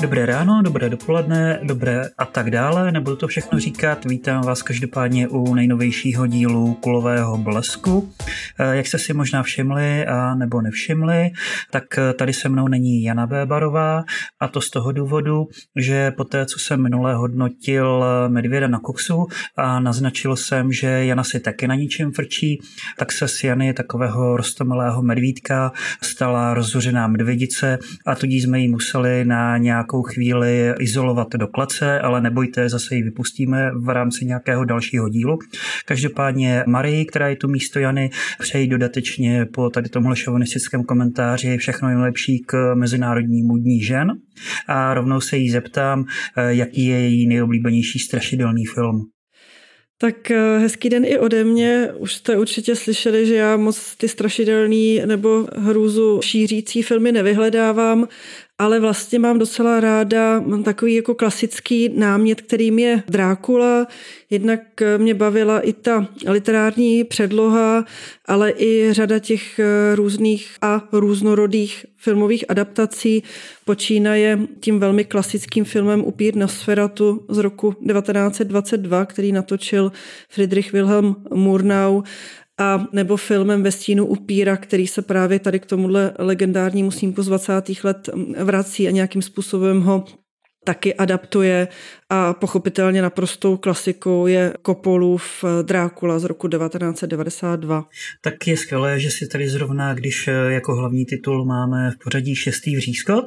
Dobré ráno, dobré dopoledne, dobré a tak dále, nebudu to všechno říkat. Vítám vás každopádně u nejnovějšího dílu Kulového blesku. Eh, jak jste si možná všimli a nebo nevšimli, tak eh, tady se mnou není Jana Bébarová a to z toho důvodu, že po té, co jsem minule hodnotil eh, medvěda na koksu a naznačil jsem, že Jana si taky na ničem frčí, tak se z Jany takového rostomilého medvídka stala rozhořená medvědice a tudíž jsme ji museli na nějak nějakou chvíli izolovat do klece, ale nebojte, zase ji vypustíme v rámci nějakého dalšího dílu. Každopádně Marii, která je tu místo Jany, přeji dodatečně po tady tomhle šovinistickém komentáři všechno nejlepší k Mezinárodnímu dní žen a rovnou se jí zeptám, jaký je její nejoblíbenější strašidelný film. Tak eh, hezký den i ode mě. Už jste určitě slyšeli, že já moc ty strašidelný nebo hrůzu šířící filmy nevyhledávám, ale vlastně mám docela ráda, mám takový jako klasický námět, kterým je Drákula. Jednak mě bavila i ta literární předloha, ale i řada těch eh, různých a různorodých filmových adaptací. Počínaje tím velmi klasickým filmem Upír na sferatu z roku 1922, který natočil Friedrich Wilhelm Murnau a nebo filmem Ve stínu upíra, který se právě tady k tomuhle legendárnímu snímku z 20. let vrací a nějakým způsobem ho taky adaptuje a pochopitelně naprostou klasikou je Kopolův Drákula z roku 1992. Tak je skvělé, že si tady zrovna, když jako hlavní titul máme v pořadí šestý vřízkot.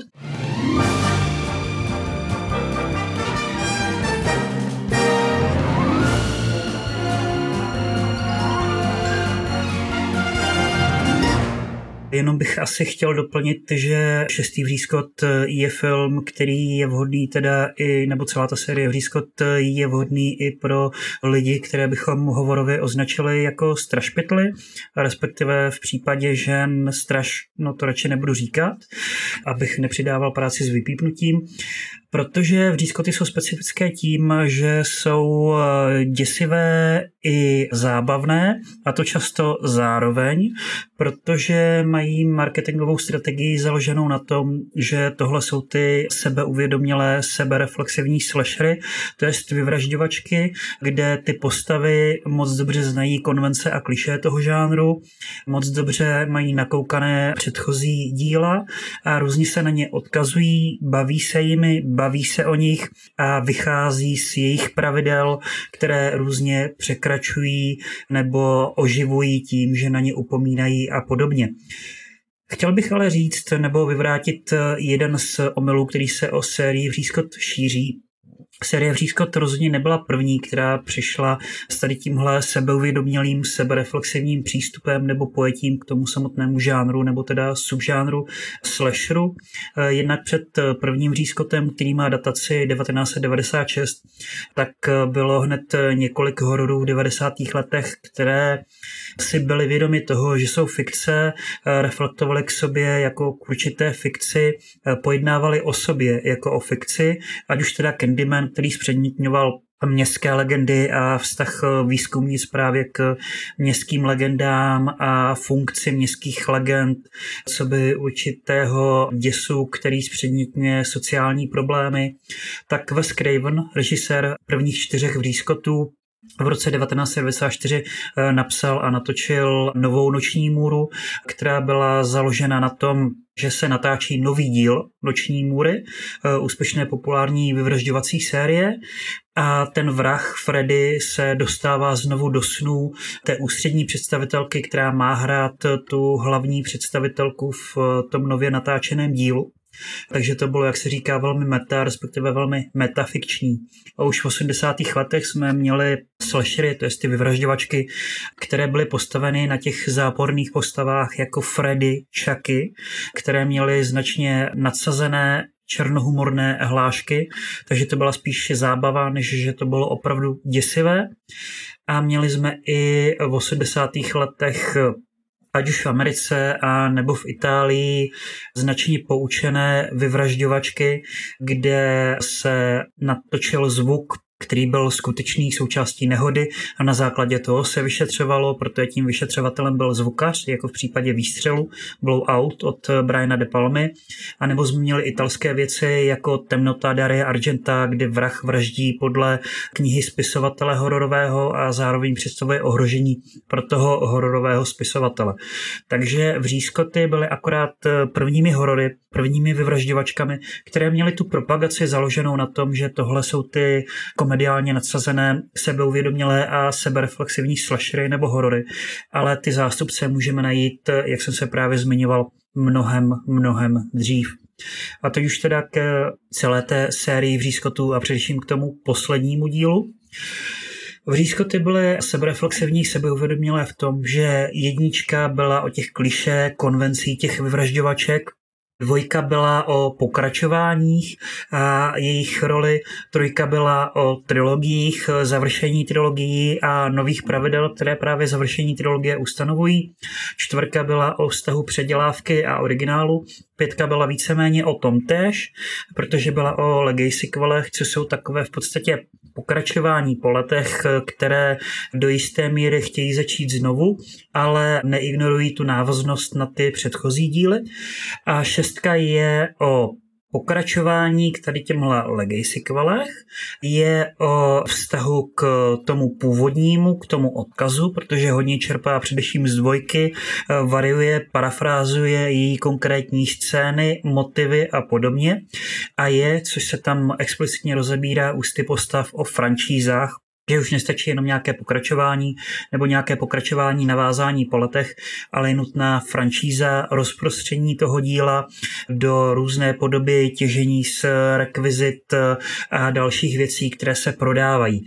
Jenom bych asi chtěl doplnit, že Šestý vřízkot je film, který je vhodný teda i, nebo celá ta série vřízkot je vhodný i pro lidi, které bychom hovorově označili jako strašpitly, respektive v případě žen straš, no to radši nebudu říkat, abych nepřidával práci s vypípnutím, protože vřízkoty jsou specifické tím, že jsou eh, děsivé i zábavné, a to často zároveň, protože mají marketingovou strategii založenou na tom, že tohle jsou ty sebeuvědomělé, sebereflexivní slashery, to jest vyvražďovačky, kde ty postavy moc dobře znají konvence a kliše toho žánru, moc dobře mají nakoukané předchozí díla a různě se na ně odkazují, baví se jimi, baví se o nich a vychází z jejich pravidel, které různě překračují nebo oživují tím, že na ně upomínají a podobně. Chtěl bych ale říct nebo vyvrátit jeden z omylů, který se o sérii Vřízkot šíří, Série Vřízkot rozhodně nebyla první, která přišla s tady tímhle sebeuvědomělým, sebereflexivním přístupem nebo pojetím k tomu samotnému žánru nebo teda subžánru slasheru. Eh, jednak před prvním Vřízkotem, který má dataci 1996, tak eh, bylo hned několik hororů v 90. letech, které si byli vědomi toho, že jsou fikce, eh, reflektovali k sobě jako k určité fikci, pojednávali o sobě jako o fikci, ať už teda Candyman, který zpřednitňoval městské legendy a vztah eh, výzkumní zprávě k městským legendám a funkci městských legend, co by určitého děsu, který zpřednitňuje sociální problémy, tak Wes Craven, režisér prvních čtyřech vrýskotů, v roce 1994 eh, napsal a natočil novou noční můru, která byla založena na tom, že se natáčí nový díl Noční můry, eh, úspěšné populární vyvražďovací série a ten vrah Freddy se dostává znovu do snů té ústřední představitelky, která má hrát tu hlavní představitelku v tom nově natáčeném dílu. Takže to bylo, jak se říká, velmi meta, respektive velmi metafikční. A už v 80. letech jsme měli slashery, to je ty vyvražďovačky, které byly postaveny na těch záporných postavách jako Freddy, Chucky, které měly značně nadsazené černohumorné hlášky, takže to byla spíš zábava, než že to bylo opravdu děsivé. A měli jsme i v 80. letech ať už v Americe a nebo v Itálii značně poučené vyvražďovačky, kde se natočil zvuk který byl skutečný součástí nehody a na základě toho se vyšetřovalo, protože tím vyšetřovatelem byl zvukař, jako v případě výstřelu Blowout od Briana De Palmy, anebo zmínili italské věci jako Temnota Daria Argenta, kdy vrah vraždí podle knihy spisovatele hororového a zároveň představuje ohrožení pro toho hororového spisovatele. Takže vřízkoty byly akorát prvními horory, prvními vyvražďovačkami, které měly tu propagaci založenou na tom, že tohle jsou ty komediálně nadsazené, sebeuvědomělé a sebereflexivní slashery nebo horory, ale ty zástupce můžeme najít, jak jsem se právě zmiňoval, mnohem, mnohem dřív. A teď už teda k celé té sérii vřízkotů a především k tomu poslednímu dílu. Vřízkoty byly sebereflexivní, sebeuvědomělé v tom, že jednička byla o těch kliše, konvencí těch vyvražďovaček, Dvojka byla o pokračováních a jejich roli, trojka byla o trilogiích, završení trilogií a nových pravidel, které právě završení trilogie ustanovují. Čtvrka byla o vztahu předělávky a originálu. Pětka byla víceméně o tom též, protože byla o legacy kvalech, co jsou takové v podstatě pokračování po letech, které do jisté míry chtějí začít znovu, ale neignorují tu návaznost na ty předchozí díly. A šestka je o pokračování k tady těmhle legacy kvalech je o vztahu k tomu původnímu, k tomu odkazu, protože hodně čerpá především z dvojky, variuje, parafrázuje její konkrétní scény, motivy a podobně. A je, což se tam explicitně rozebírá ústy postav o franšízách, že už nestačí jenom nějaké pokračování nebo nějaké pokračování navázání po letech, ale je nutná franšíza, rozprostření toho díla do různé podoby těžení z rekvizit a dalších věcí, které se prodávají.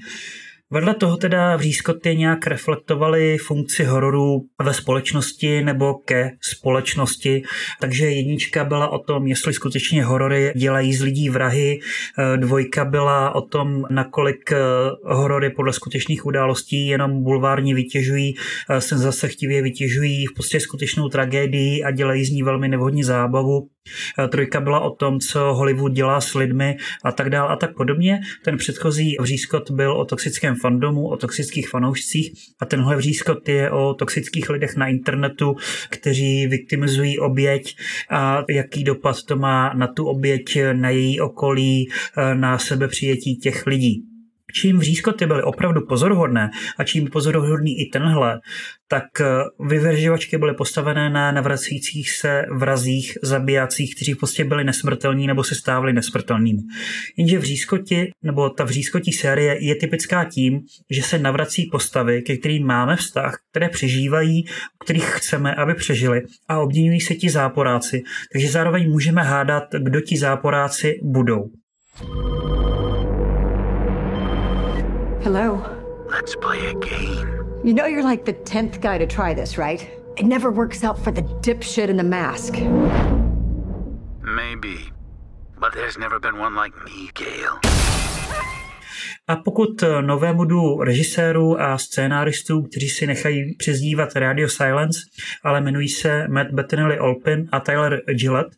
Vedle toho teda vřízkoty nějak reflektovaly funkci hororu ve společnosti nebo ke společnosti, takže jednička byla o tom, jestli skutečně horory dělají z lidí vrahy, eh, dvojka byla o tom, nakolik eh, horory podle skutečných událostí jenom bulvárně vytěžují, eh, se zase chtivě vytěžují v podstatě skutečnou tragédii a dělají z ní velmi nevhodně zábavu. Trojka byla o tom, co Hollywood dělá s lidmi a tak dál a tak podobně. Ten předchozí vřízkot byl o toxickém fandomu, o toxických fanoušcích a tenhle vřízkot je o toxických lidech na internetu, kteří viktimizují oběť a jaký dopad to má na tu oběť, na její okolí, na sebe přijetí těch lidí čím vřízkoty byly opravdu pozoruhodné a čím pozoruhodný i tenhle, tak eh, vyvržovačky byly postavené na navracejících se vrazích, zabijacích, kteří prostě byli nesmrtelní nebo se stávali nesmrtelnými. Jenže vřízkoti, nebo ta vřízkotí série je typická tím, že se navrací postavy, ke kterým máme vztah, které přežívají, kterých chceme, aby přežili a obměňují se ti záporáci, takže zároveň můžeme hádat, kdo ti záporáci budou. Hello. Let's play a game. You know you're like the 10th guy to try this, right? It never works out for the dipshit in the mask. Maybe. But there's never been one like me, Gail. A pokud eh, novému du režisérů a scénáristů, kteří si nechají přezdívat Radio Silence, ale jmenují se Matt Bettinelli Olpin a Tyler Gillette,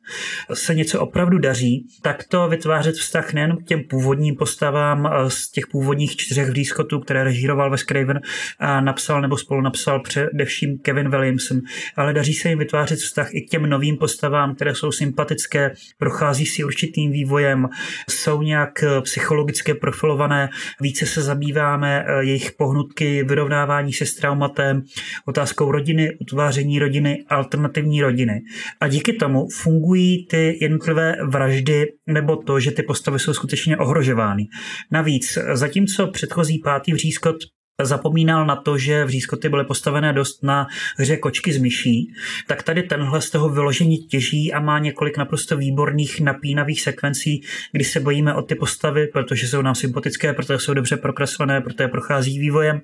se něco opravdu daří, tak to vytvářet vztah nejen k těm původním postavám eh, z těch původních čtyřech blízkotů, které režíroval Wes Craven a napsal nebo spolu napsal především Kevin Williamson, ale daří se jim vytvářet vztah i k těm novým postavám, které jsou sympatické, prochází si určitým vývojem, jsou nějak eh, psychologicky profilované, více se zabýváme eh, jejich pohnutky, vyrovnávání se s traumatem, otázkou rodiny, utváření rodiny, alternativní rodiny. A díky tomu fungují ty jednotlivé vraždy nebo to, že ty postavy jsou skutečně ohrožovány. Navíc, zatímco předchozí pátý vřízkot zapomínal na to, že vřízkoty byly postavené dost na hře kočky z myší, tak tady tenhle z toho vyložení těží a má několik naprosto výborných napínavých sekvencí, kdy se bojíme o ty postavy, protože jsou nám sympatické, protože jsou dobře prokreslené, protože prochází vývojem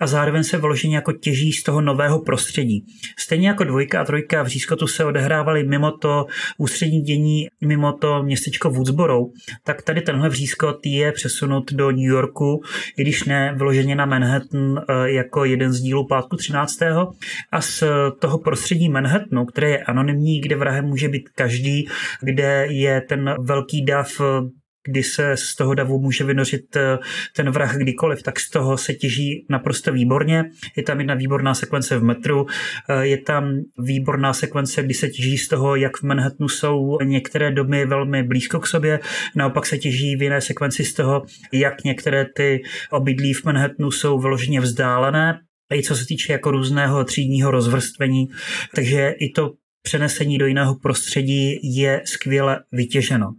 a zároveň se vyložení jako těží z toho nového prostředí. Stejně jako dvojka a trojka v Řízkotu se odehrávaly mimo to ústřední dění, mimo to městečko Woodsboro, tak tady tenhle vřízkot je přesunut do New Yorku, i když ne vyloženě na Manhattan, Manhattan eh, jako jeden z dílů pátku 13. a z toho prostředí Manhattanu, které je anonymní, kde vrahem může být každý, kde je ten velký dav kdy se z toho davu může vynořit eh, ten vrah kdykoliv, tak z toho se těží naprosto výborně. Je tam jedna výborná sekvence v metru, eh, je tam výborná sekvence, kdy se těží z toho, jak v Manhattanu jsou některé domy velmi blízko k sobě, naopak se těží v jiné sekvenci z toho, jak některé ty obydlí v Manhattanu jsou vyloženě vzdálené, i co se týče jako různého třídního rozvrstvení, takže i to přenesení do jiného prostředí je skvěle vytěženo.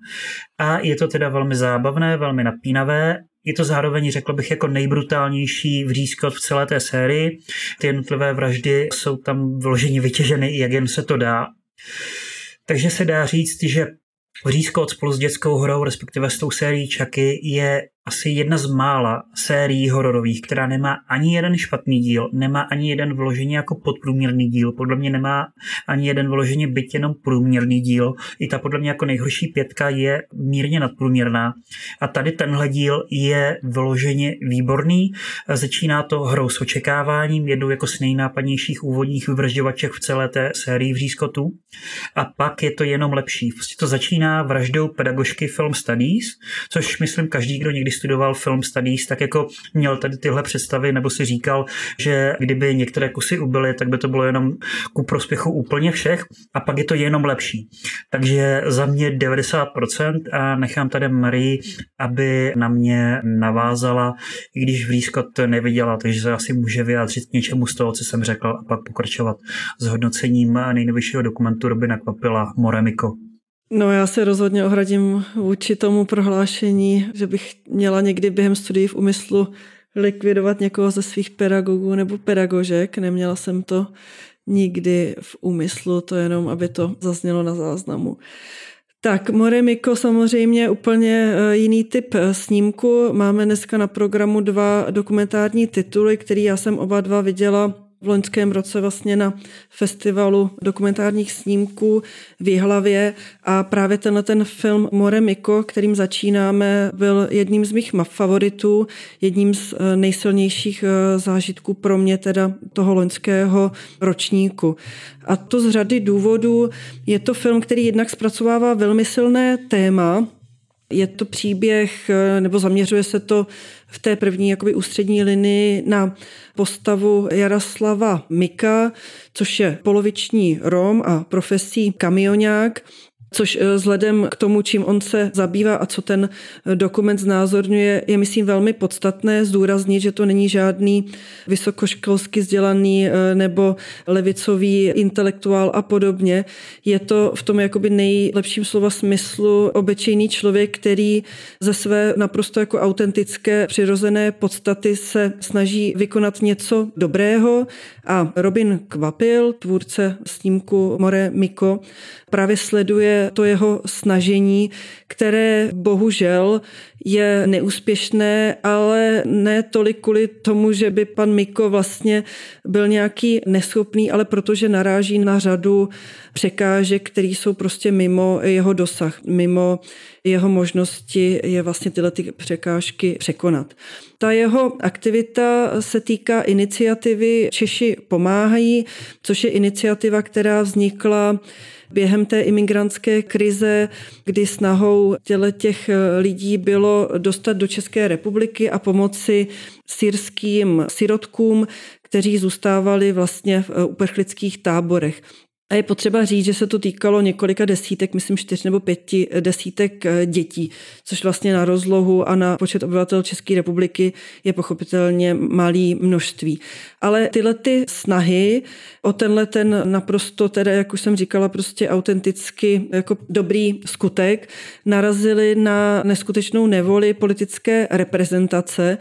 A je to teda velmi zábavné, velmi napínavé. Je to zároveň, řekl bych, jako nejbrutálnější vřízkot v celé té sérii. Ty jednotlivé vraždy jsou tam vloženi vytěženy, jak jen se to dá. Takže se dá říct, že Vřízkot spolu s dětskou hrou, respektive s tou sérií Chucky, je asi jedna z mála sérií hororových, která nemá ani jeden špatný díl, nemá ani jeden vloženě jako podprůměrný díl, podle mě nemá ani jeden vloženě byt jenom průměrný díl. I ta podle mě jako nejhorší pětka je mírně nadprůměrná. A tady tenhle díl je vloženě výborný. Začíná to hrou s očekáváním, jednou jako z nejnápadnějších úvodních vyvražďovaček v celé té sérii vřízkotů. A pak je to jenom lepší. Prostě to začíná vraždou pedagožky Film Studies, což myslím každý, kdo někdy studoval film studies, tak jako měl tady tyhle představy, nebo si říkal, že kdyby některé kusy ubyly, tak by to bylo jenom ku prospěchu úplně všech a pak je to jenom lepší. Takže za mě 90% a nechám tady Marie, aby na mě navázala, i když v to neviděla, takže se asi může vyjádřit k něčemu z toho, co jsem řekl a pak pokračovat s hodnocením nejnovějšího dokumentu Robina Kvapila Moremiko. No já se rozhodně ohradím vůči tomu prohlášení, že bych měla někdy během studií v úmyslu likvidovat někoho ze svých pedagogů nebo pedagožek. Neměla jsem to nikdy v úmyslu, to jenom, aby to zaznělo na záznamu. Tak, Moremiko samozřejmě úplně eh, jiný typ eh, snímku. Máme dneska na programu dva dokumentární tituly, které já jsem oba dva viděla v loňském roce vlastně na festivalu dokumentárních snímků v Jihlavě a právě tenhle ten film More Miko, kterým začínáme, byl jedním z mých favoritů, jedním z eh, nejsilnějších eh, zážitků pro mě teda toho loňského ročníku. A to z řady důvodů. Je to film, který jednak zpracovává velmi silné téma, je to příběh, eh, nebo zaměřuje se to v té první jakoby ústřední linii na postavu Jaroslava Mika, což je poloviční Rom a profesí kamionák, což eh, vzhledem k tomu, čím on se zabývá a co ten eh, dokument znázorňuje, je myslím velmi podstatné zdůraznit, že to není žádný vysokoškolsky vzdělaný eh, nebo levicový intelektuál a podobně. Je to v tom jakoby nejlepším slova smyslu obyčejný člověk, který ze své naprosto jako autentické přirozené podstaty se snaží vykonat něco dobrého a Robin Kvapil, tvůrce snímku More Miko, právě sleduje to jeho snažení, které bohužel je neúspěšné, ale ne tolik kvůli tomu, že by pan Miko vlastně byl nějaký neschopný, ale protože naráží na řadu překážek, které jsou prostě mimo jeho dosah, mimo jeho možnosti je vlastně tyhle ty překážky překonat. Ta jeho aktivita se týká iniciativy Češi pomáhají, což je iniciativa, která vznikla během té imigrantské krize, kdy snahou těle těch lidí bylo dostat do České republiky a pomoci syrským sirotkům, kteří zůstávali vlastně v uprchlických táborech. A je potřeba říct, že se to týkalo několika desítek, myslím čtyř nebo pěti desítek eh, dětí, což vlastně na rozlohu a na počet obyvatel České republiky je pochopitelně malý množství. Ale tyhle ty snahy o tenhle ten naprosto, teda, jak už jsem říkala, prostě autenticky jako dobrý skutek, narazily na neskutečnou nevoli politické reprezentace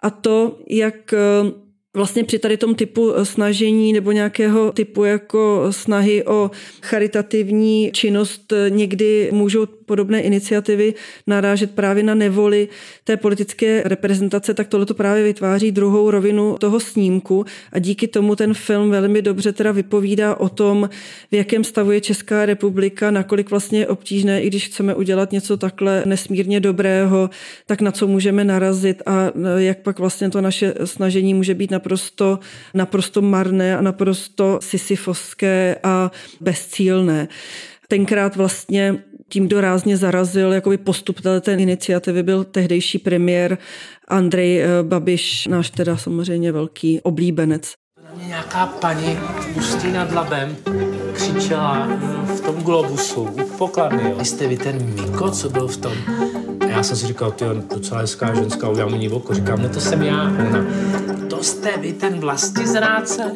a to, jak eh, vlastně při tady tom typu eh, snažení nebo nějakého typu jako snahy o charitativní činnost eh, někdy můžou podobné iniciativy narážet právě na nevoli té politické reprezentace, tak tohle to právě vytváří druhou rovinu toho snímku. A díky tomu ten film velmi dobře teda vypovídá o tom, v jakém stavu je Česká republika, nakolik vlastně je obtížné, i když chceme udělat něco takhle nesmírně dobrého, tak na co můžeme narazit a eh, jak pak vlastně to naše snažení může být naprosto, naprosto marné a naprosto sisyfovské a bezcílné. Tenkrát vlastně tím, kdo rázně zarazil jakoby postup té iniciativy, byl tehdejší premiér Andrej eh, Babiš, náš teda samozřejmě velký oblíbenec. Na mě nějaká paní pustí nad labem křičela eh, v tom globusu u pokladny. Jste vy ten Miko, co byl v tom? Já jsem si říkal, ty docela hezká ženská, udělám ní oko. Říkám, no to jsem já. Ona, to jste vy ten vlasti zráce?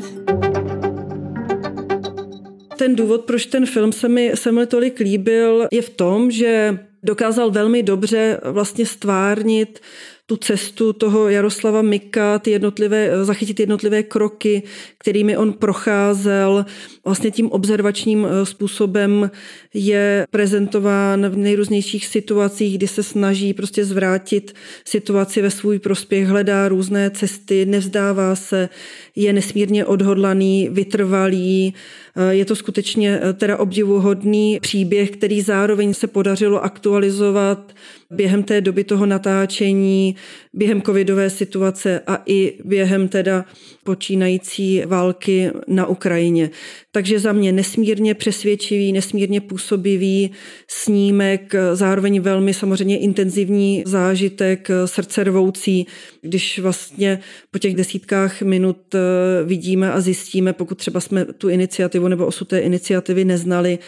Ten důvod, proč ten film se mi, se mi tolik líbil, je v tom, že dokázal velmi dobře vlastně stvárnit tu cestu toho Jaroslava Mika, ty jednotlivé, zachytit jednotlivé kroky, kterými on procházel. Vlastně tím observačním eh, způsobem je prezentován v nejrůznějších situacích, kdy se snaží prostě zvrátit situaci ve svůj prospěch, hledá různé cesty, nevzdává se, je nesmírně odhodlaný, vytrvalý. Eh, je to skutečně eh, teda obdivuhodný příběh, který zároveň se podařilo aktualizovat během té doby toho natáčení, během covidové situace a i během teda počínající války na Ukrajině. Takže za mě nesmírně přesvědčivý, nesmírně působivý snímek, zároveň velmi samozřejmě intenzivní zážitek, srdcervoucí, když vlastně po těch desítkách minut eh, vidíme a zjistíme, pokud třeba jsme tu iniciativu nebo osud té iniciativy neznali,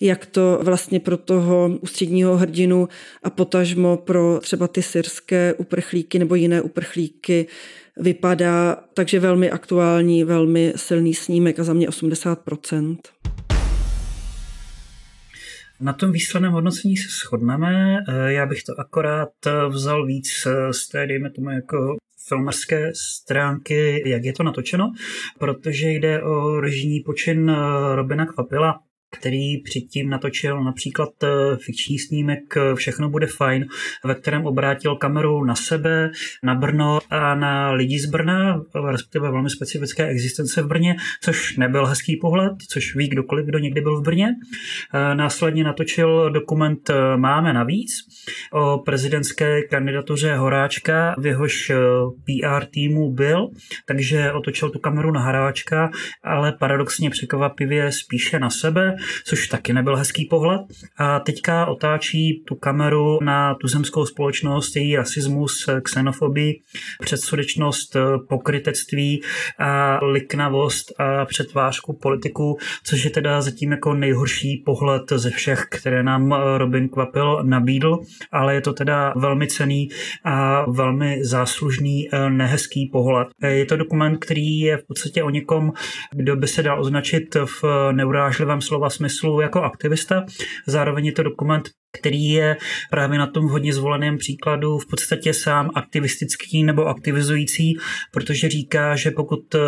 jak to vlastně pro toho ústředního hrdinu a potažmo pro třeba ty syrské uprchlíky nebo jiné uprchlíky vypadá. Takže velmi aktuální, velmi silný snímek a za mě 80%. Na tom výsledném hodnocení se shodneme. Já bych to akorát vzal víc z té, dejme tomu, jako filmarské stránky, jak je to natočeno, protože jde o režijní počin Robina Kvapila, který předtím natočil například eh, fikční snímek eh, Všechno bude fajn, ve kterém obrátil kameru na sebe, na Brno a na lidi z Brna, respektive velmi specifické existence v Brně, což nebyl hezký pohled, což ví kdokoliv, kdo někdy byl v Brně. Eh, následně natočil dokument Máme navíc o prezidentské kandidatuře Horáčka, v jehož PR týmu byl, takže otočil tu kameru na Horáčka, ale paradoxně překvapivě spíše na sebe což taky nebyl hezký pohled. A teďka otáčí tu kameru na tu zemskou společnost, její rasismus, xenofobii, předsudečnost, pokrytectví a liknavost a přetvářku politiku, což je teda zatím jako nejhorší pohled ze všech, které nám Robin Kvapil nabídl, ale je to teda velmi cený a velmi záslužný, nehezký pohled. Je to dokument, který je v podstatě o někom, kdo by se dal označit v neurážlivém slova smyslu jako aktivista. Zároveň je to dokument, který je právě na tom hodně zvoleném příkladu v podstatě sám aktivistický nebo aktivizující, protože říká, že pokud eh,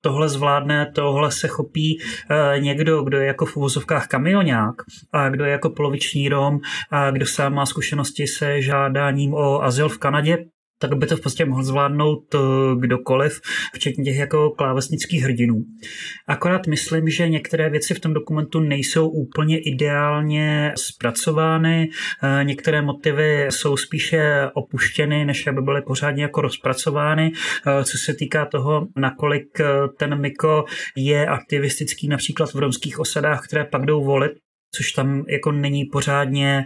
tohle zvládne, tohle se chopí eh, někdo, kdo je jako v uvozovkách kamionák a kdo je jako poloviční Rom a kdo sám má zkušenosti se žádáním o azyl v Kanadě, tak by to v podstatě mohl zvládnout eh, kdokoliv, včetně těch jako klávesnických hrdinů. Akorát myslím, že některé věci v tom dokumentu nejsou úplně ideálně zpracovány, eh, některé motivy jsou spíše opuštěny, než aby byly pořádně jako rozpracovány, eh, co se týká toho, nakolik ten Miko je aktivistický například v romských osadách, které pak jdou volit, což tam jako není pořádně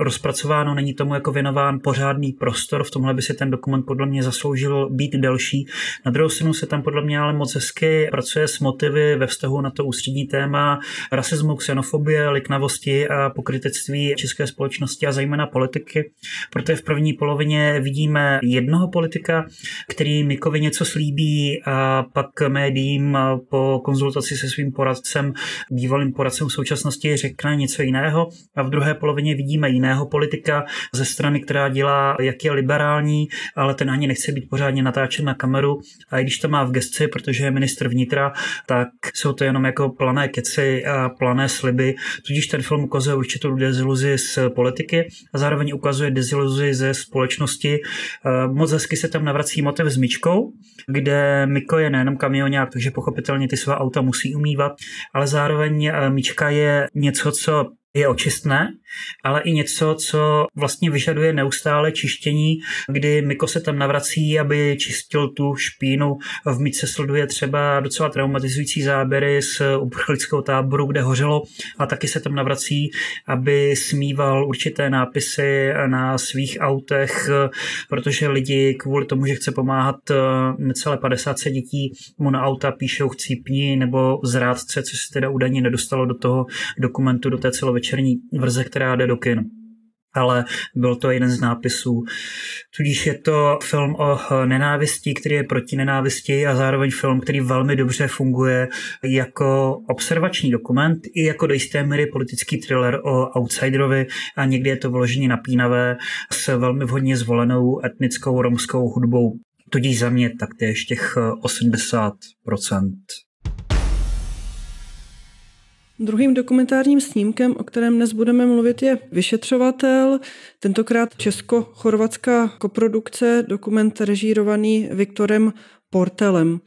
rozpracováno, není tomu jako věnován pořádný prostor, v tomhle by si ten dokument podle mě zasloužil být delší. Na druhou stranu se tam podle mě ale moc hezky pracuje s motivy ve vztahu na to ústřední téma rasismu, xenofobie, liknavosti a pokrytectví české společnosti a zejména politiky, protože v první polovině vidíme jednoho politika, který Mikovi něco slíbí a pak médiím po konzultaci se svým poradcem, bývalým poradcem v současnosti řekne, řekne něco jiného a v druhé polovině vidíme jiného politika ze strany, která dělá, jak je liberální, ale ten ani nechce být pořádně natáčen na kameru a i když to má v gesci, protože je ministr vnitra, tak jsou to jenom jako plané keci a plané sliby, tudíž ten film ukazuje určitou deziluzi z politiky a zároveň ukazuje deziluzi ze společnosti. Moc hezky se tam navrací motiv s myčkou, kde Miko je nejenom kamionák, takže pochopitelně ty svá auta musí umývat, ale zároveň myčka je něco, co je očistné, ale i něco, co vlastně vyžaduje neustále čištění, kdy Miko se tam navrací, aby čistil tu špínu. V Mice sleduje třeba docela traumatizující záběry z uprchlického táboru, kde hořelo a taky se tam navrací, aby smíval určité nápisy na svých autech, protože lidi kvůli tomu, že chce pomáhat necelé 50 dětí, mu na auta píšou chcípni nebo zrádce, což se teda údajně nedostalo do toho dokumentu, do té celovečerní verze, která jde do kin ale byl to jeden z nápisů. Tudíž je to film o nenávisti, který je proti nenávisti a zároveň film, který velmi dobře funguje jako observační dokument i jako do jisté míry politický thriller o outsiderovi a někdy je to vloženě napínavé s velmi vhodně zvolenou etnickou romskou hudbou. Tudíž za mě tak je těch 80%. Druhým dokumentárním snímkem, o kterém dnes budeme mluvit, je Vyšetřovatel, tentokrát česko-chorvatská koprodukce, dokument režírovaný Viktorem Portelem.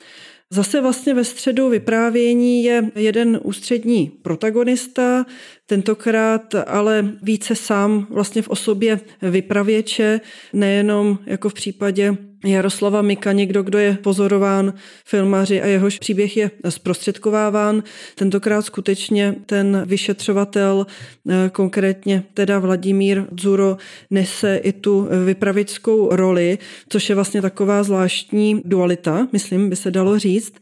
Zase vlastně ve středu vyprávění je jeden ústřední protagonista, tentokrát ale více sám vlastně v osobě vypravěče, nejenom jako v případě Jaroslava Mika, někdo, kdo je pozorován filmaři a jehož příběh je zprostředkováván. Tentokrát skutečně ten vyšetřovatel, eh, konkrétně teda Vladimír Dzuro, nese i tu vypravickou roli, což je vlastně taková zvláštní dualita, myslím, by se dalo říct.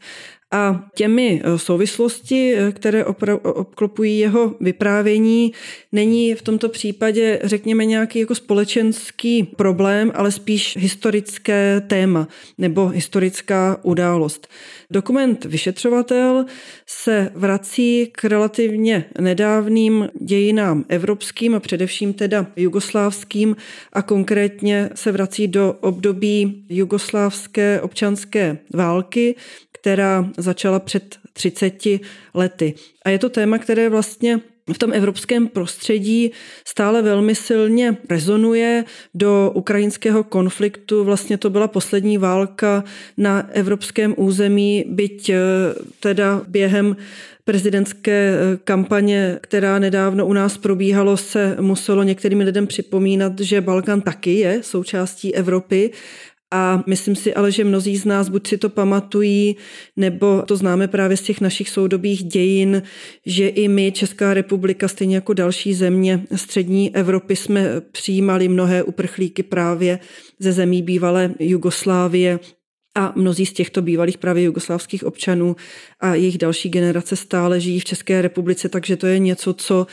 A těmi eh, souvislosti, eh, které obklopují jeho vyprávění, není v tomto případě, řekněme, nějaký jako společenský problém, ale spíš historické téma nebo historická událost. Dokument Vyšetřovatel se vrací k relativně nedávným dějinám evropským a především teda jugoslávským a konkrétně se vrací do období jugoslávské občanské války, která začala před 30 lety. A je to téma, které vlastně v tom evropském prostředí stále velmi silně rezonuje do ukrajinského konfliktu. Vlastně to byla poslední válka na evropském území, byť eh, teda během prezidentské eh, kampaně, která nedávno u nás probíhalo, se muselo některým lidem připomínat, že Balkán taky je součástí Evropy a myslím si ale, že mnozí z nás buď si to pamatují, nebo to známe právě z těch našich soudobých dějin, že i my, Česká republika, stejně jako další země střední Evropy, jsme přijímali mnohé uprchlíky právě ze zemí bývalé Jugoslávie, a mnozí z těchto bývalých právě jugoslávských občanů a jejich další generace stále žijí v České republice, takže to je něco, co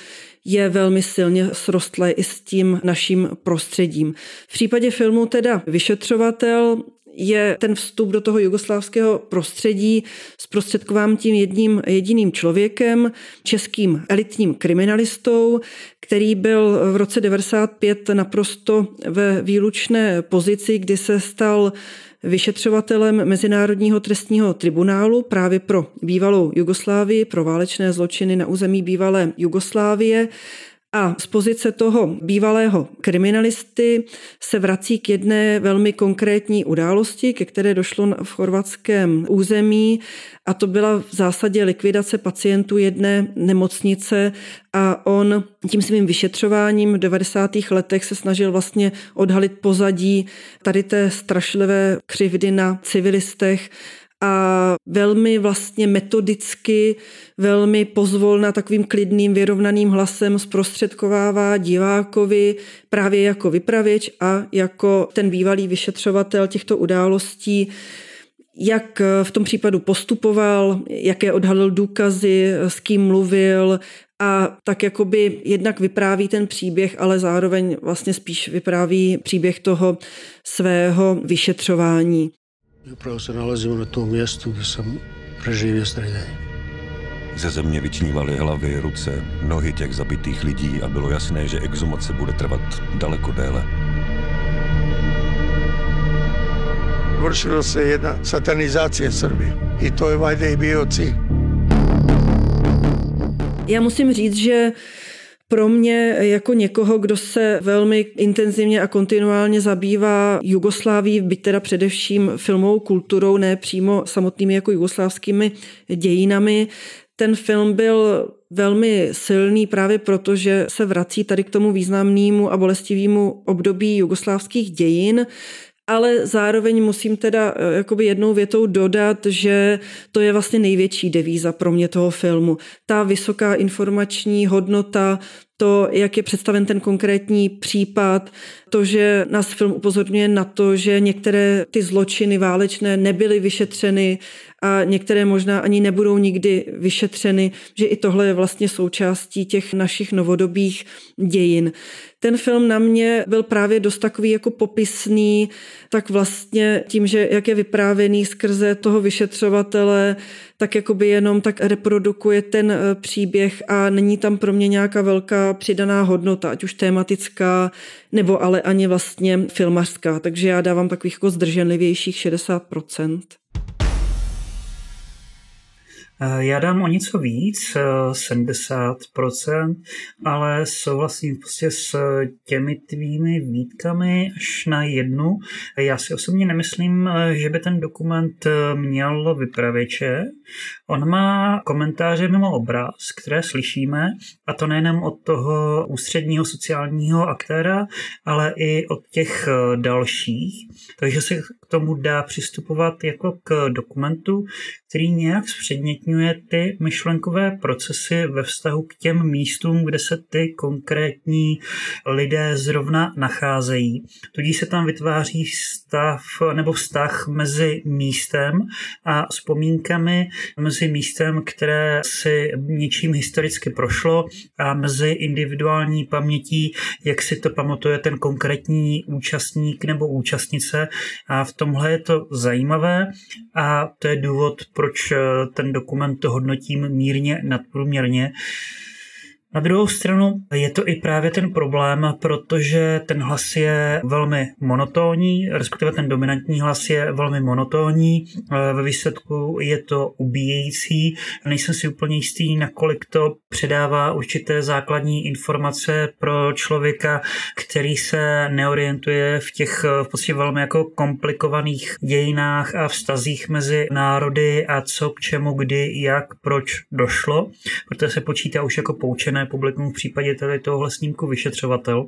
je velmi silně srostlé i s tím naším prostředím. V případě filmu teda Vyšetřovatel je ten vstup do toho jugoslávského prostředí zprostředkován tím jedním jediným člověkem, českým elitním kriminalistou, který byl v roce 95 naprosto ve výlučné pozici, kdy se stal vyšetřovatelem Mezinárodního trestního tribunálu právě pro bývalou Jugoslávii, pro válečné zločiny na území bývalé Jugoslávie a z pozice toho bývalého kriminalisty se vrací k jedné velmi konkrétní události, ke které došlo v chorvatském území a to byla v zásadě likvidace pacientů jedné nemocnice a on tím svým vyšetřováním v 90. letech se snažil vlastně odhalit pozadí tady té strašlivé křivdy na civilistech a velmi vlastně metodicky, velmi pozvolna takovým klidným, vyrovnaným hlasem zprostředkovává divákovi právě jako vypravěč a jako ten bývalý vyšetřovatel těchto událostí, jak v tom případu postupoval, jaké odhalil důkazy, s kým mluvil a tak jakoby jednak vypráví ten příběh, ale zároveň vlastně spíš vypráví příběh toho svého vyšetřování. Upravo se nalazím na tom městu, kde jsem preživě středání. Ze země vyčnívaly hlavy, ruce, nohy těch zabitých lidí a bylo jasné, že exumace bude trvat daleko déle. Vršilo se jedna satanizace Srby. I to je vajde i bio cíl. Já musím říct, že pro mě jako někoho, kdo se velmi intenzivně a kontinuálně zabývá Jugosláví, byť teda především filmovou kulturou, ne přímo samotnými jako jugoslávskými dějinami, ten film byl velmi silný právě proto, že se vrací tady k tomu významnému a bolestivému období jugoslávských dějin, ale zároveň musím teda eh, jakoby jednou větou dodat, že to je vlastně největší devíza pro mě toho filmu. Ta vysoká informační hodnota, to, jak je představen ten konkrétní případ, to, že nás film upozorňuje na to, že některé ty zločiny válečné nebyly vyšetřeny a některé možná ani nebudou nikdy vyšetřeny, že i tohle je vlastně součástí těch našich novodobých dějin. Ten film na mě byl právě dost takový jako popisný, tak vlastně tím, že jak je vyprávěný skrze toho vyšetřovatele, tak jakoby jenom tak reprodukuje ten eh, příběh a není tam pro mě nějaká velká přidaná hodnota, ať už tématická, nebo ale ani vlastně filmařská. Takže já dávám takových jako zdrženlivějších 60%. Eh, já dám o něco víc, 70%, eh, ale souhlasím prostě s těmi tvými výtkami až na jednu. Já si osobně nemyslím, eh, že by ten dokument měl vypravěče. On má komentáře mimo obraz, které slyšíme, a to nejenom od toho ústředního sociálního aktéra, ale i od těch dalších. Takže se k tomu dá přistupovat jako k dokumentu, který nějak zpřednětňuje ty myšlenkové procesy ve vztahu k těm místům, kde se ty konkrétní lidé zrovna nacházejí. Tudíž se tam vytváří stav nebo vztah mezi místem a vzpomínkami mezi místem, které si něčím historicky prošlo a mezi individuální pamětí, jak si to pamatuje ten konkrétní účastník nebo účastnice. A v tomhle je to zajímavé a to je důvod, proč eh, ten dokument hodnotím mírně nadprůměrně. Na druhou stranu je to i právě ten problém, protože ten hlas je velmi monotónní, respektive ten dominantní hlas je velmi monotónní. Ve výsledku je to ubíjející. Nejsem si úplně jistý, nakolik to předává určité základní informace pro člověka, který se neorientuje v těch v podstatě velmi jako komplikovaných dějinách a vztazích mezi národy a co k čemu, kdy, jak, proč došlo, protože se počítá už jako poučené publikum v případě tady tohohle snímku vyšetřovatel.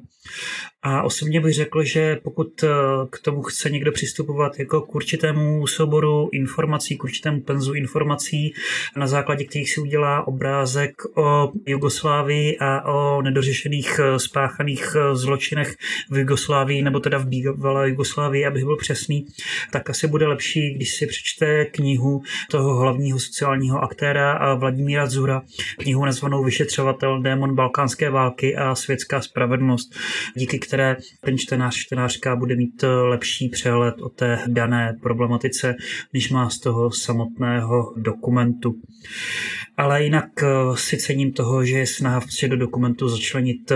A osobně bych řekl, že pokud eh, k tomu chce někdo přistupovat jako k určitému souboru informací, k určitému penzu informací, na základě kterých si udělá obrázek o Jugoslávii a o nedořešených eh, spáchaných eh, zločinech v Jugoslávii, nebo teda v bývalé Jugoslávii, abych byl přesný, tak asi bude lepší, když si přečte knihu toho hlavního sociálního aktéra Vladimíra Zura, knihu nazvanou Vyšetřovatel démon balkánské války a světská spravedlnost, díky které ten čtenář, čtenářka bude mít lepší přehled o té dané problematice, než má z toho samotného dokumentu. Ale jinak eh, si cením toho, že je snaha v do dokumentu začlenit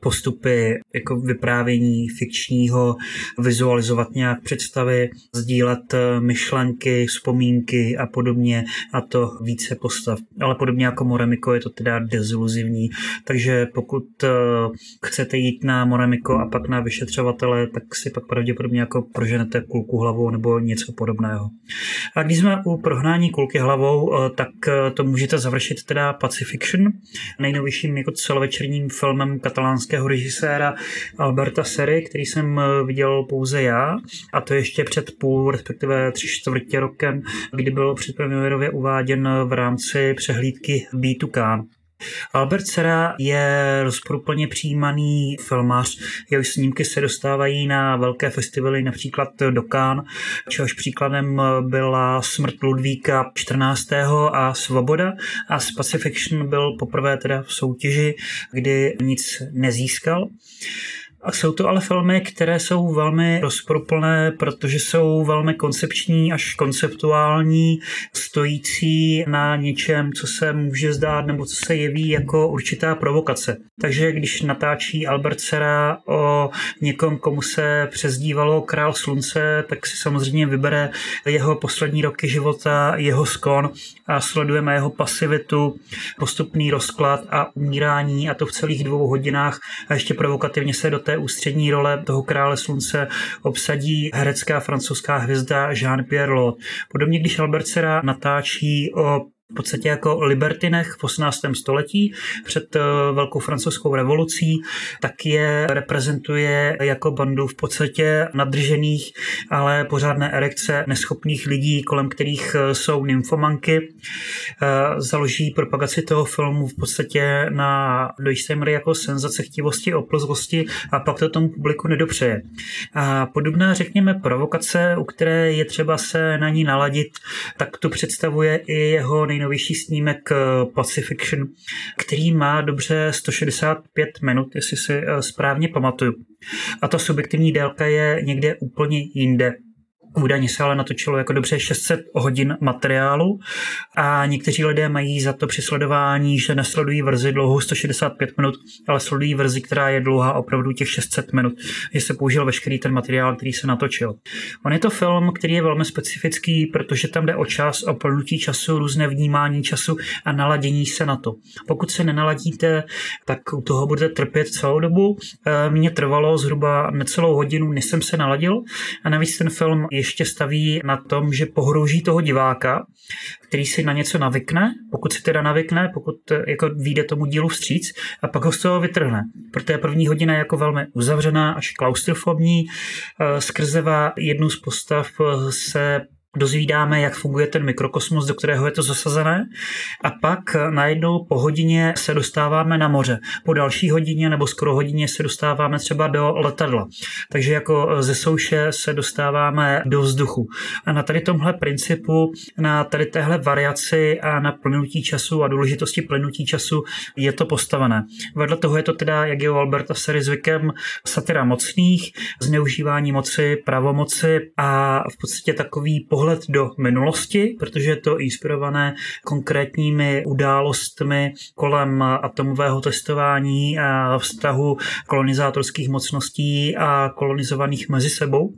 postupy jako vyprávění fikčního, vizualizovat nějak představy, sdílet eh, myšlenky, vzpomínky a podobně a to více postav. Ale podobně jako Moremiko je to teda deziluzivní, takže pokud eh, chcete jít na Moremiko a pak na vyšetřovatele, tak si pak pravděpodobně jako proženete kulku hlavou nebo něco podobného. A když jsme u prohnání kulky hlavou, eh, tak to můžete završit teda Pacifiction, nejnovějším jako celovečerním filmem katalánské amerického režiséra Alberta Sery, který jsem eh, viděl pouze já, a to ještě před půl, respektive tři čtvrtě rokem, kdy byl předpremiérově uváděn v rámci přehlídky B2K. Albert Serra je rozporuplně přijímaný filmář, jehož snímky se dostávají na velké festivaly, například do Cannes, čehož příkladem byla Smrt Ludvíka 14. a Svoboda a z Pacifiction byl poprvé teda v soutěži, kdy nic nezískal. A jsou to ale filmy, které jsou velmi rozporuplné, protože jsou velmi koncepční až konceptuální, stojící na něčem, co se může zdát nebo co se jeví jako určitá provokace. Takže když natáčí Albert Serra o někom, komu se přezdívalo Král slunce, tak si samozřejmě vybere jeho poslední roky života, jeho skon a sledujeme jeho pasivitu, postupný rozklad a umírání a to v celých dvou hodinách a ještě provokativně se do té ústřední role toho krále slunce obsadí herecká francouzská hvězda Jean-Pierre Lot. Podobně když Albert Serra natáčí o v podstatě jako libertinech v 18. století před eh, velkou francouzskou revolucí, tak je reprezentuje jako bandu v podstatě nadržených, ale pořádné erekce neschopných lidí, kolem kterých eh, jsou nymfomanky. Eh, založí propagaci toho filmu v podstatě na do jisté míry jako senzace chtivosti, oplzlosti a pak to tomu publiku nedopřeje. A podobná, řekněme, provokace, u které je třeba se na ní naladit, tak to představuje i jeho nejnovější snímek eh, Pacifiction, který má dobře 165 minut, jestli si eh, správně pamatuju. A ta subjektivní délka je někde úplně jinde. Údajně se ale natočilo jako dobře 600 hodin materiálu a někteří lidé mají za to při sledování, že nesledují verzi dlouhou 165 minut, ale sledují verzi, která je dlouhá opravdu těch 600 minut, že se použil veškerý ten materiál, který se natočil. On je to film, který je velmi specifický, protože tam jde o čas, o plnutí času, různé vnímání času a naladění se na to. Pokud se nenaladíte, tak u toho budete trpět celou dobu. Eh, mně trvalo zhruba necelou hodinu, než jsem se naladil a navíc ten film je ještě staví na tom, že pohrouží toho diváka, který si na něco navykne, pokud si teda navykne, pokud eh, jako vyjde tomu dílu vstříc a pak ho z toho vytrhne. Protože první hodina je jako velmi uzavřená až klaustrofobní, eh, skrzeva jednu z postav eh, se dozvídáme, jak funguje ten mikrokosmos, do kterého je to zasazené a pak najednou po hodině se dostáváme na moře. Po další hodině nebo skoro hodině se dostáváme třeba do letadla. Takže jako ze souše se dostáváme do vzduchu. A na tady tomhle principu, na tady téhle variaci a na plnutí času a důležitosti plnutí času je to postavené. Vedle toho je to teda, jak je u Alberta Sery zvykem, satira mocných, zneužívání moci, pravomoci a v podstatě takový pohled pohled do minulosti, protože je to inspirované konkrétními událostmi kolem atomového testování a vztahu kolonizátorských mocností a kolonizovaných mezi sebou.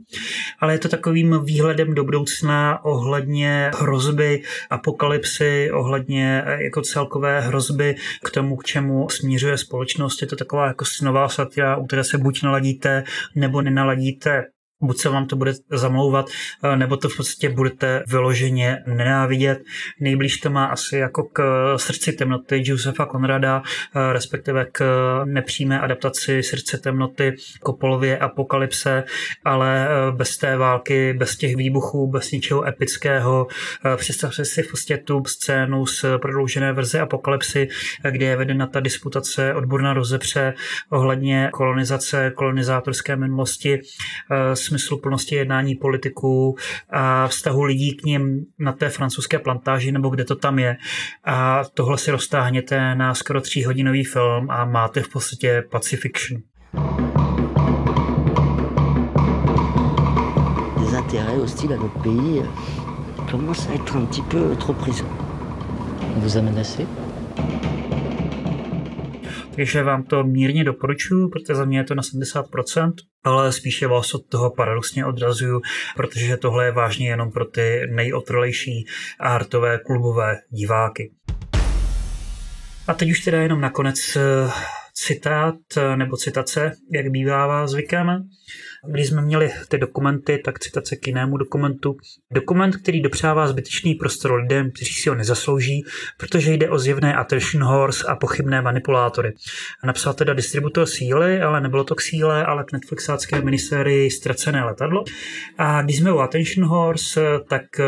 Ale je to takovým výhledem do budoucna ohledně hrozby apokalypsy, ohledně jako celkové hrozby k tomu, k čemu směřuje společnost. Je to taková jako snová satira, u které se buď naladíte, nebo nenaladíte buď se vám to bude zamlouvat, eh, nebo to v podstatě budete vyloženě nenávidět. Nejblíž to má asi jako k srdci temnoty Josefa Konrada, eh, respektive k nepřímé adaptaci srdce temnoty Kopolově apokalypse, ale eh, bez té války, bez těch výbuchů, bez ničeho epického. Představte si v podstatě tu scénu z prodloužené verze apokalypsy, kde je vedena ta disputace odborná rozepře ohledně kolonizace, kolonizátorské minulosti s smysluplnosti jednání politiků a vztahu lidí k ním na té francouzské plantáži nebo kde to tam je. A tohle si roztáhněte na skoro tříhodinový film a máte v podstatě Pacifiction. Les intérêts hostiles à notre pays commencent à être un petit peu trop présents. Vous a menacé takže vám to mírně doporučuji, protože za mě je to na 70%, ale spíše vás od toho paradoxně odrazuju, protože tohle je vážně jenom pro ty nejotrlejší artové klubové diváky. A teď už teda jenom nakonec eh, citát eh, nebo citace, jak bývává zvykem. Když jsme měli ty dokumenty, tak citace k jinému dokumentu. Dokument, který dopřává zbytečný prostor lidem, kteří si ho nezaslouží, protože jde o zjevné attention horse a pochybné manipulátory. Napsal teda distributor síly, ale nebylo to k síle, ale k Netflixácké minisérii Ztracené letadlo. A když jsme u attention horse, tak eh,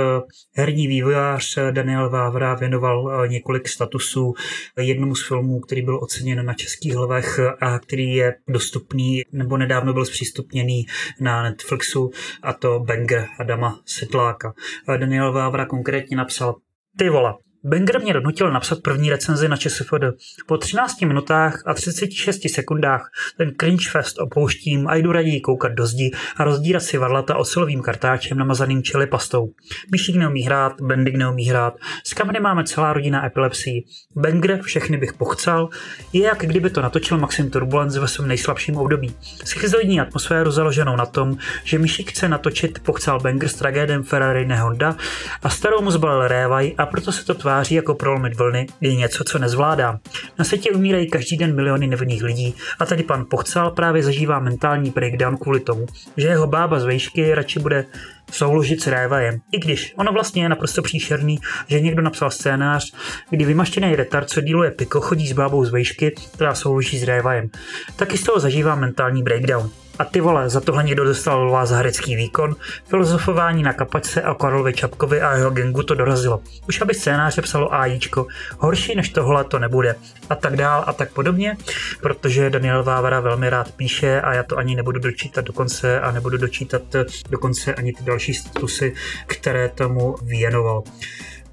herní vývojář Daniel Vávra věnoval eh, několik statusů jednomu z filmů, který byl oceněn na českých hlavech a který je dostupný nebo nedávno byl zpřístupněný na Netflixu a to Banger Adama Sedláka. Daniel Vávra konkrétně napsal ty vole, Banger mě donutil napsat první recenzi na ČSFD. Po 13 minutách a 36 sekundách ten cringe fest opouštím a jdu raději koukat do zdi a rozdírat si varlata osilovým kartáčem namazaným čili pastou. Myšík neumí hrát, Bendik neumí hrát, s kameny máme celá rodina epilepsii. Banger, všechny bych pochcal, je jak kdyby to natočil Maxim Turbulence ve svém nejslabším období. Schizoidní atmosféru založenou na tom, že Myšík chce natočit pochcal Banger s tragédem Ferrari Honda a starou mu zbalil révaj a proto se to tváří tváří jako prolomit vlny je něco, co nezvládám. Na světě umírají každý den miliony nevinných lidí a tady pan Pochcal právě zažívá mentální breakdown kvůli tomu, že jeho bába z vejšky radši bude souložit s Révajem. I když ono vlastně je naprosto příšerný, že někdo napsal scénář, kdy vymaštěný retard, co díluje Piko, chodí s bábou z vejšky, která souloží s Révajem. Taky z toho zažívá mentální breakdown. A ty vole, za tohle někdo dostal vás herecký výkon, filozofování na kapačce a Karlovi Čapkovi a jeho gengu to dorazilo. Už aby scénáře psalo AIčko, horší než tohle to nebude. A tak dál a tak podobně, protože Daniel Vávara velmi rád píše a já to ani nebudu dočítat do konce a nebudu dočítat dokonce ani ty další statusy, které tomu věnoval.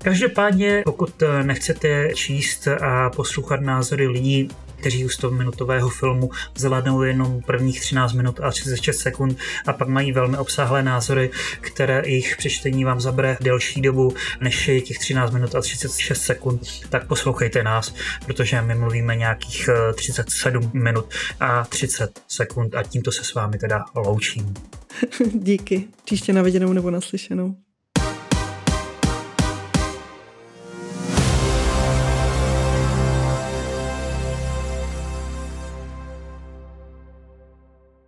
Každopádně, pokud nechcete číst a poslouchat názory lidí, kteří u 100 minutového filmu zvládnou jenom prvních 13 minut a 36 sekund a pak mají velmi obsáhlé názory, které jejich přečtení vám zabere delší dobu než je těch 13 minut a 36 sekund, tak poslouchejte nás, protože my mluvíme nějakých 37 eh, minut a 30 sekund a tímto se s vámi teda loučím. Díky. Příště na viděnou nebo naslyšenou.